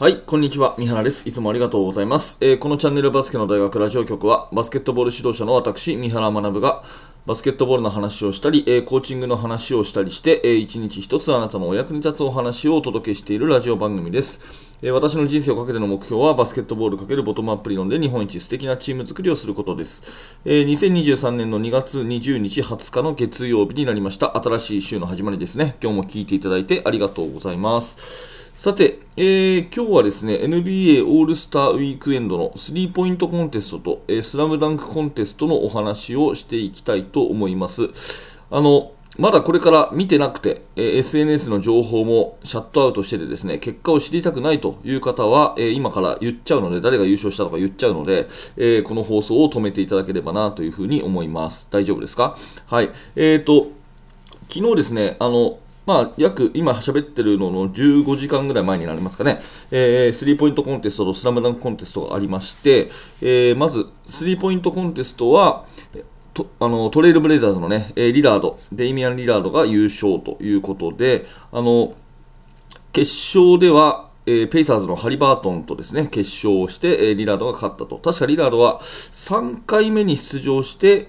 はい、こんにちは。三原です。いつもありがとうございます。えーこのチャンネルバスケの大学ラジオ局は、バスケットボール指導者の私、三原学が、バスケットボールの話をしたり、えーコーチングの話をしたりして、えー一日一つあなたのお役に立つお話をお届けしているラジオ番組です。えー私の人生をかけての目標は、バスケットボール×ボトムアップ理論で日本一素敵なチーム作りをすることです。えー2023年の2月20日20日の月曜日になりました。新しい週の始まりですね。今日も聞いていただいてありがとうございます。さて、えー今日はですね、NBA オールスターウィークエンドのスリーポイントコンテストと、えースラムダンクコンテストのお話をしていきたいと思います。あの、まだこれから見てなくて、えー SNS の情報もシャットアウトしててですね、結果を知りたくないという方は、えー今から言っちゃうので、誰が優勝したとか言っちゃうので、えーこの放送を止めていただければなというふうに思います。大丈夫ですか？はい。えーと、昨日ですね、あの、まあ、約今喋ってるのの15時間ぐらい前になりますかね、えースリーポイントコンテストとスラムダンクコンテストがありまして、えーまず、スリーポイントコンテストは、とあのトレイルブレイザーズのね、えリラード、デイミアン・リラードが優勝ということで、あの決勝では、えペイサーズのハリバートンとですね決勝をして、えリラードが勝ったと。確かリラードは3回目に出場して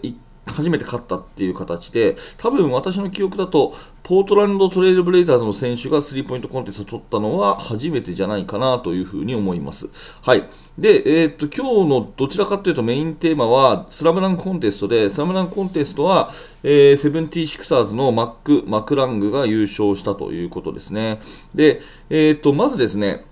初めて勝ったっていう形で、多分私の記憶だと、ポートランドトレイルブレイザーズの選手がスリーポイントコンテストを取ったのは初めてじゃないかなというふうに思います。はい。で、えーっと、今日のどちらかというとメインテーマは、スラムダンクコンテストで、スラムダンクコンテストは、えー、セブンティシクサーズのマック・マクラングが優勝したということですね。で、えーっと、まずですね、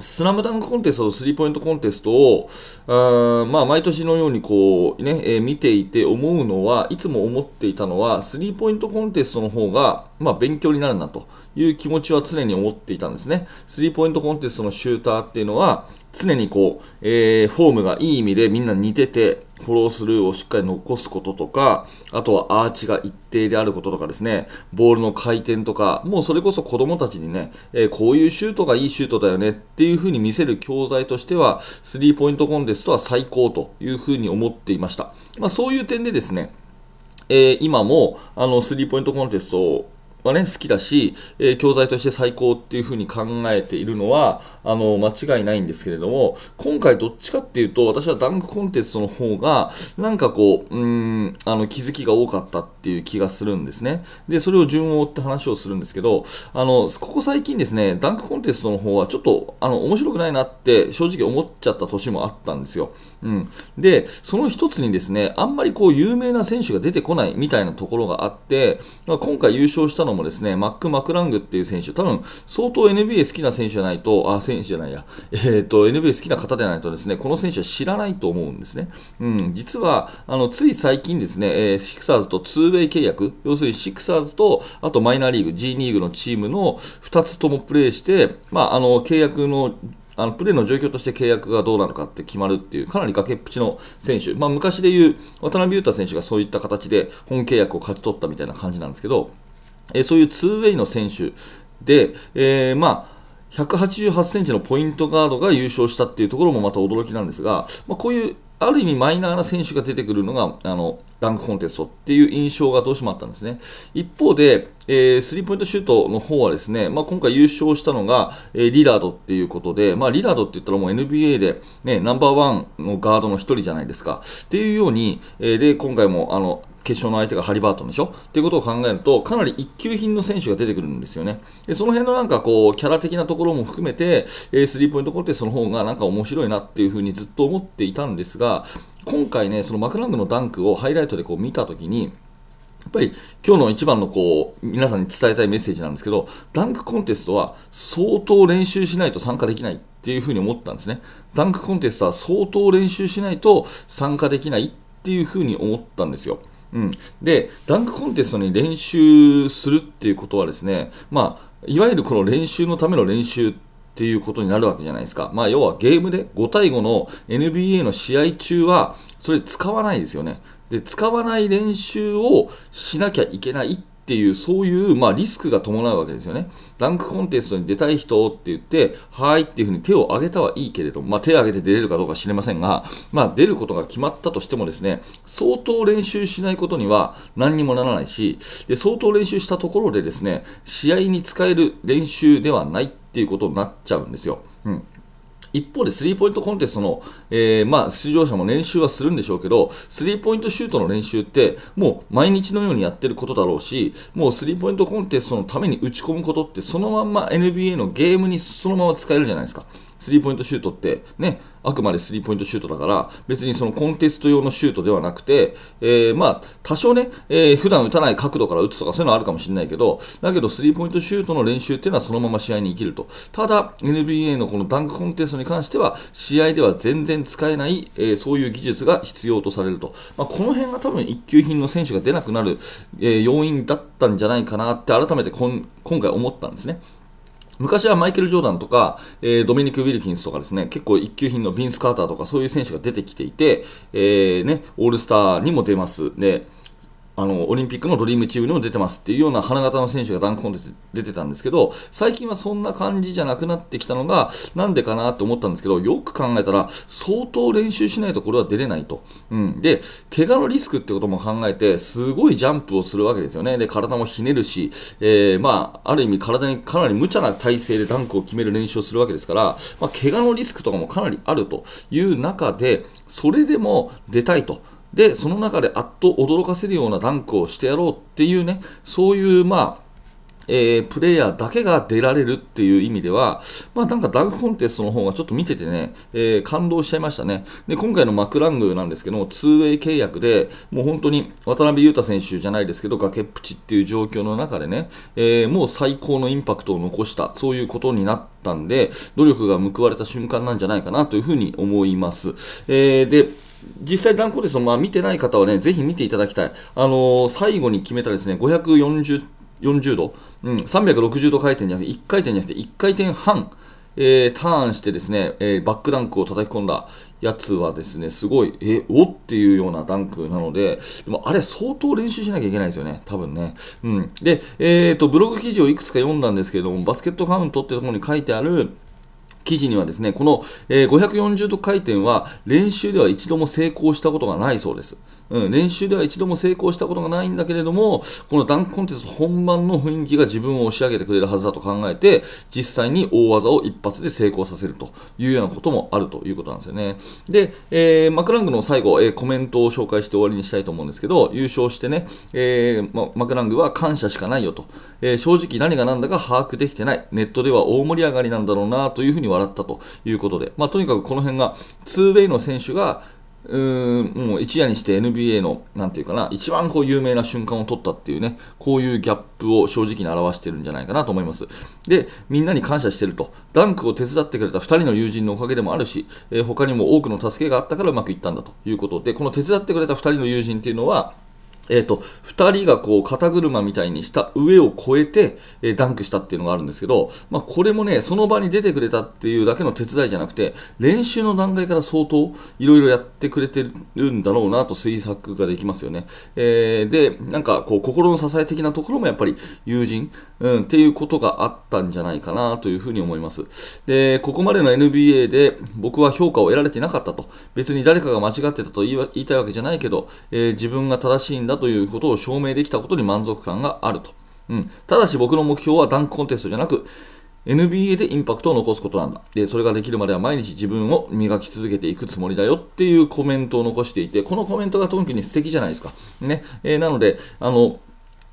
スラムダンクコンテストとスリーポイントコンテストを、あまあ、毎年のようにこう、ねえー見ていて思うのは、いつも思っていたのは、スリーポイントコンテストの方が、まあ、勉強になるなという気持ちは常に思っていたんですね。スリーポイントコンテストのシューターっていうのは、常にこう、えーフォームがいい意味でみんな似てて、フォロースルーをしっかり残すこととか、あとはアーチが一定であることとかですね、ボールの回転とか、もうそれこそ子供たちにね、えーこういうシュートがいいシュートだよねっていう風に見せる教材としては、スリーポイントコンテストは最高という風に思っていました。まあ、そういう点でですね、えー今もあのスリーポイントコンテストはね、好きだし、えー教材として最高っていうふうに考えているのはあの間違いないんですけれども、今回どっちかっていうと、私はダンクコンテストの方が、なんかこう、うん、あの気づきが多かったっていう気がするんですね。で、それを順を追って話をするんですけど、あの、ここ最近ですね、ダンクコンテストの方はちょっと、あの、面白くないなって正直思っちゃった年もあったんですよ。うん。で、その一つにですね、あんまりこう有名な選手が出てこないみたいなところがあって、まあ、今回優勝したのもですね、マック・マクラングっていう選手、多分相当 NBA 好きな選手じゃないと、あ、選手じゃないや、えっ、と、NBA 好きな方でないとですね、この選手は知らないと思うんですね。うん、実は、あの、つい最近ですね、えーシクサーズとツーウェイ契約、要するにシクサーズと、あとマイナーリーグ、G リーグのチームの2つともプレーして、まあ、あの、契約のあのプレーの状況として契約がどうなるかって決まるっていう、かなり崖っぷちの選手、まあ、昔でいう渡辺裕太選手がそういった形で本契約を勝ち取ったみたいな感じなんですけど、えそういうツーウェイの選手で、えーまあ、188センチのポイントガードが優勝したっていうところもまた驚きなんですが、まあ、こういうある意味マイナーな選手が出てくるのがあのダンクコンテストっていう印象がどうしてもあったんですね。一方で、えースリーポイントシュートの方はですね、まあ、今回優勝したのが、えーリラードっていうことで、まあ、リラードって言ったらもう NBA で、ね、ナンバーワンのガードの一人じゃないですか。っていうように、えーで今回もあの決勝の相手がハリバートンでしょ？っていうことを考えると、かなり一級品の選手が出てくるんですよね。でその辺のなんかこう、キャラ的なところも含めて、えスリーポイントコンテストの方がなんか面白いなっていうふうにずっと思っていたんですが、今回ね、そのマクラングのダンクをハイライトでこう見たときに、やっぱり今日の一番のこう皆さんに伝えたいメッセージなんですけど、ダンクコンテストは相当練習しないと参加できないっていうふうに思ったんですね。ダンクコンテストは相当練習しないと参加できないっていうふうに思ったんですよ。うん、で、ダンクコンテストに練習するっていうことはですね、まあ、いわゆるこの練習のための練習っていうことになるわけじゃないですか。まあ、要はゲームで5対5の NBA の試合中は、それ使わないですよね。で、使わない練習をしなきゃいけないっていう、そういう、まあ、リスクが伴うわけですよね。ダンクコンテストに出たい人って言って、はいっていうふうに手を挙げたはいいけれど、まあ、手を挙げて出れるかどうか知れませんが、まあ、出ることが決まったとしてもですね、相当練習しないことには何にもならないし、で相当練習したところでですね、試合に使える練習ではないっていうことになっちゃうんですよ。うん一方でスリーポイントコンテストの、えー、まあ、出場者も練習はするんでしょうけど、スリーポイントシュートの練習って、もう毎日のようにやってることだろうし、もうスリーポイントコンテストのために打ち込むことって、そのまんま NBA のゲームにそのまま使えるじゃないですか。スリーポイントシュートってね、あくまでスリーポイントシュートだから、別にそのコンテスト用のシュートではなくて、えー、まあ、多少ね、えー、普段打たない角度から打つとかそういうのはあるかもしれないけど、だけどスリーポイントシュートの練習っていうのはそのまま試合に生きると。ただ、NBA のこのダンクコンテストに関しては、試合では全然使えない、えー、そういう技術が必要とされると。まあ、この辺が多分一級品の選手が出なくなる、え、要因だったんじゃないかなって改めて今回思ったんですね。昔はマイケル・ジョーダンとか、えー、ドミニク・ウィルキンスとかですね、結構一級品のビンス・カーターとかそういう選手が出てきていて、えー、ね、オールスターにも出ます。で、あのオリンピックのドリームチームにも出てますっていうような花形の選手がダンクコンテスト出てたんですけど最近はそんな感じじゃなくなってきたのがなんでかなと思ったんですけどよく考えたら相当練習しないとこれは出れないと、うん、で怪我のリスクってことも考えてすごいジャンプをするわけですよね。で体もひねるし、えー、まあ、ある意味体にかなり無茶な体勢でダンクを決める練習をするわけですから、まあ、怪我のリスクとかもかなりあるという中でそれでも出たいと。で、その中であっと驚かせるようなダンクをしてやろうっていうね、そういう、まあ、えー、プレイヤーだけが出られるっていう意味では、まあなんかダンクコンテストの方がちょっと見ててね、えー、感動しちゃいましたね。で、今回のマクラングなんですけども、2way 契約で、もう本当に渡辺裕太選手じゃないですけど、崖っぷちっていう状況の中でね、えー、もう最高のインパクトを残した、そういうことになったんで、努力が報われた瞬間なんじゃないかなというふうに思います。え、で、実際ダンコテス、まあ、見てない方はね、ぜひ見ていただきたい。あのー、最後に決めたですね、540 40度、うん、360度回転じゃなくて、1回転じゃなくて、1回転半、えー、ターンしてですね、えー、バックダンクを叩き込んだやつはですね、すごい、え、おっていうようなダンクなので、でもあれ相当練習しなきゃいけないですよね、多分ね。うん。で、えっ、と、ブログ記事をいくつか読んだんですけれども、バスケットカウントってところに書いてある、記事にはですね、この、え、540度回転は練習では一度も成功したことがないそうです。うん、練習では一度も成功したことがないんだけれども、このダンクコンテスト本番の雰囲気が自分を押し上げてくれるはずだと考えて、実際に大技を一発で成功させるというようなこともあるということなんですよね。で、えー、マクラングの最後、えー、コメントを紹介して終わりにしたいと思うんですけど、優勝してね、えーま、マクラングは感謝しかないよと、え、正直何が何だか把握できてない、ネットでは大盛り上がりなんだろうなというふうに笑ったということで、まあ、とにかくこの辺が 2way の選手がうーんもう一夜にして NBA の、なんていうかな、一番こう有名な瞬間を取ったっていうね、こういうギャップを正直に表してるんじゃないかなと思います。で、みんなに感謝してると。ダンクを手伝ってくれた2人の友人のおかげでもあるし、えー、他にも多くの助けがあったからうまくいったんだということで、この手伝ってくれた2人の友人っていうのは、えーと、2人がこう肩車みたいにした上を越えて、えー、ダンクしたっていうのがあるんですけど、まあ、これもねその場に出てくれたっていうだけの手伝いじゃなくて練習の段階から相当いろいろやってくれてるんだろうなと推測ができますよね、えー、でなんかこう心の支え的なところもやっぱり友人、うん、っていうことがあったんじゃないかなというふうに思います。でここまでの NBA で僕は評価を得られてなかったと。別に誰かが間違ってたと言いたいわけじゃないけど、えー、自分が正しいんだとということを証明できたことに満足感があると。うん、ただし僕の目標はダンクコンテストじゃなく、NBA でインパクトを残すことなんだ。で、それができるまでは毎日自分を磨き続けていくつもりだよっていうコメントを残していて、このコメントが特に素敵じゃないですか。ね。えー、なので、あの、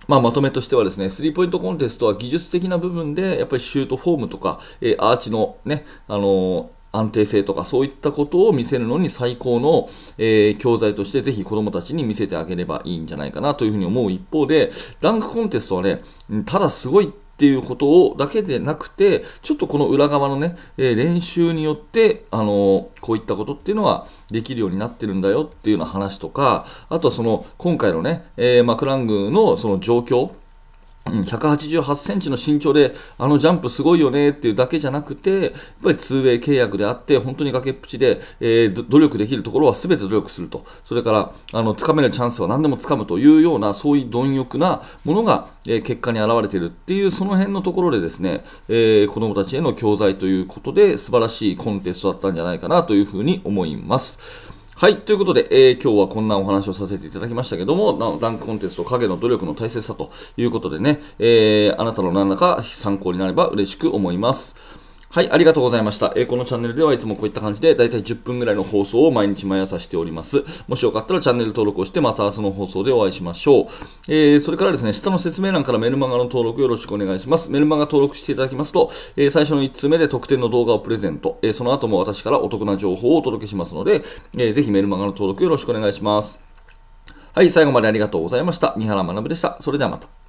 まあ、まとめとしてはですね、スリーポイントコンテストは技術的な部分で、やっぱりシュートフォームとか、えー、アーチのね、あのー安定性とかそういったことを見せるのに最高の、えー、教材としてぜひ子供たちに見せてあげればいいんじゃないかなというふうに思う一方でダンクコンテストはねただすごいっていうことをだけでなくて、ちょっとこの裏側のね、えー、練習によって、あのー、こういったことっていうのはできるようになってるんだよっていうような話とか、あとはその、今回のね、えー、マクラングのその状況、188センチの身長であのジャンプすごいよねっていうだけじゃなくて、やっぱり 2way 契約であって、本当に崖っぷちで、えー、努力できるところは全て努力すると、それからあの掴めるチャンスは何でも掴むというような、そういう貪欲なものが、えー、結果に現れているっていう、その辺のところでですね、えー、子供たちへの教材ということで、素晴らしいコンテストだったんじゃないかなというふうに思います。はい。ということで、えー、今日はこんなお話をさせていただきましたけども、ダンクコンテスト影の努力の大切さということでね、えー、あなたの何らか参考になれば嬉しく思います。はい、ありがとうございました。えー、このチャンネルではいつもこういった感じで、だいたい10分ぐらいの放送を毎日毎朝しております。もしよかったらチャンネル登録をして、また明日の放送でお会いしましょう。えー、それからですね、下の説明欄からメルマガの登録よろしくお願いします。メルマガ登録していただきますと、えー、最初の1通目で特典の動画をプレゼント、えその後も私からお得な情報をお届けしますので、えー、ぜひメルマガの登録よろしくお願いします。はい、最後までありがとうございました。三原学でした。それではまた。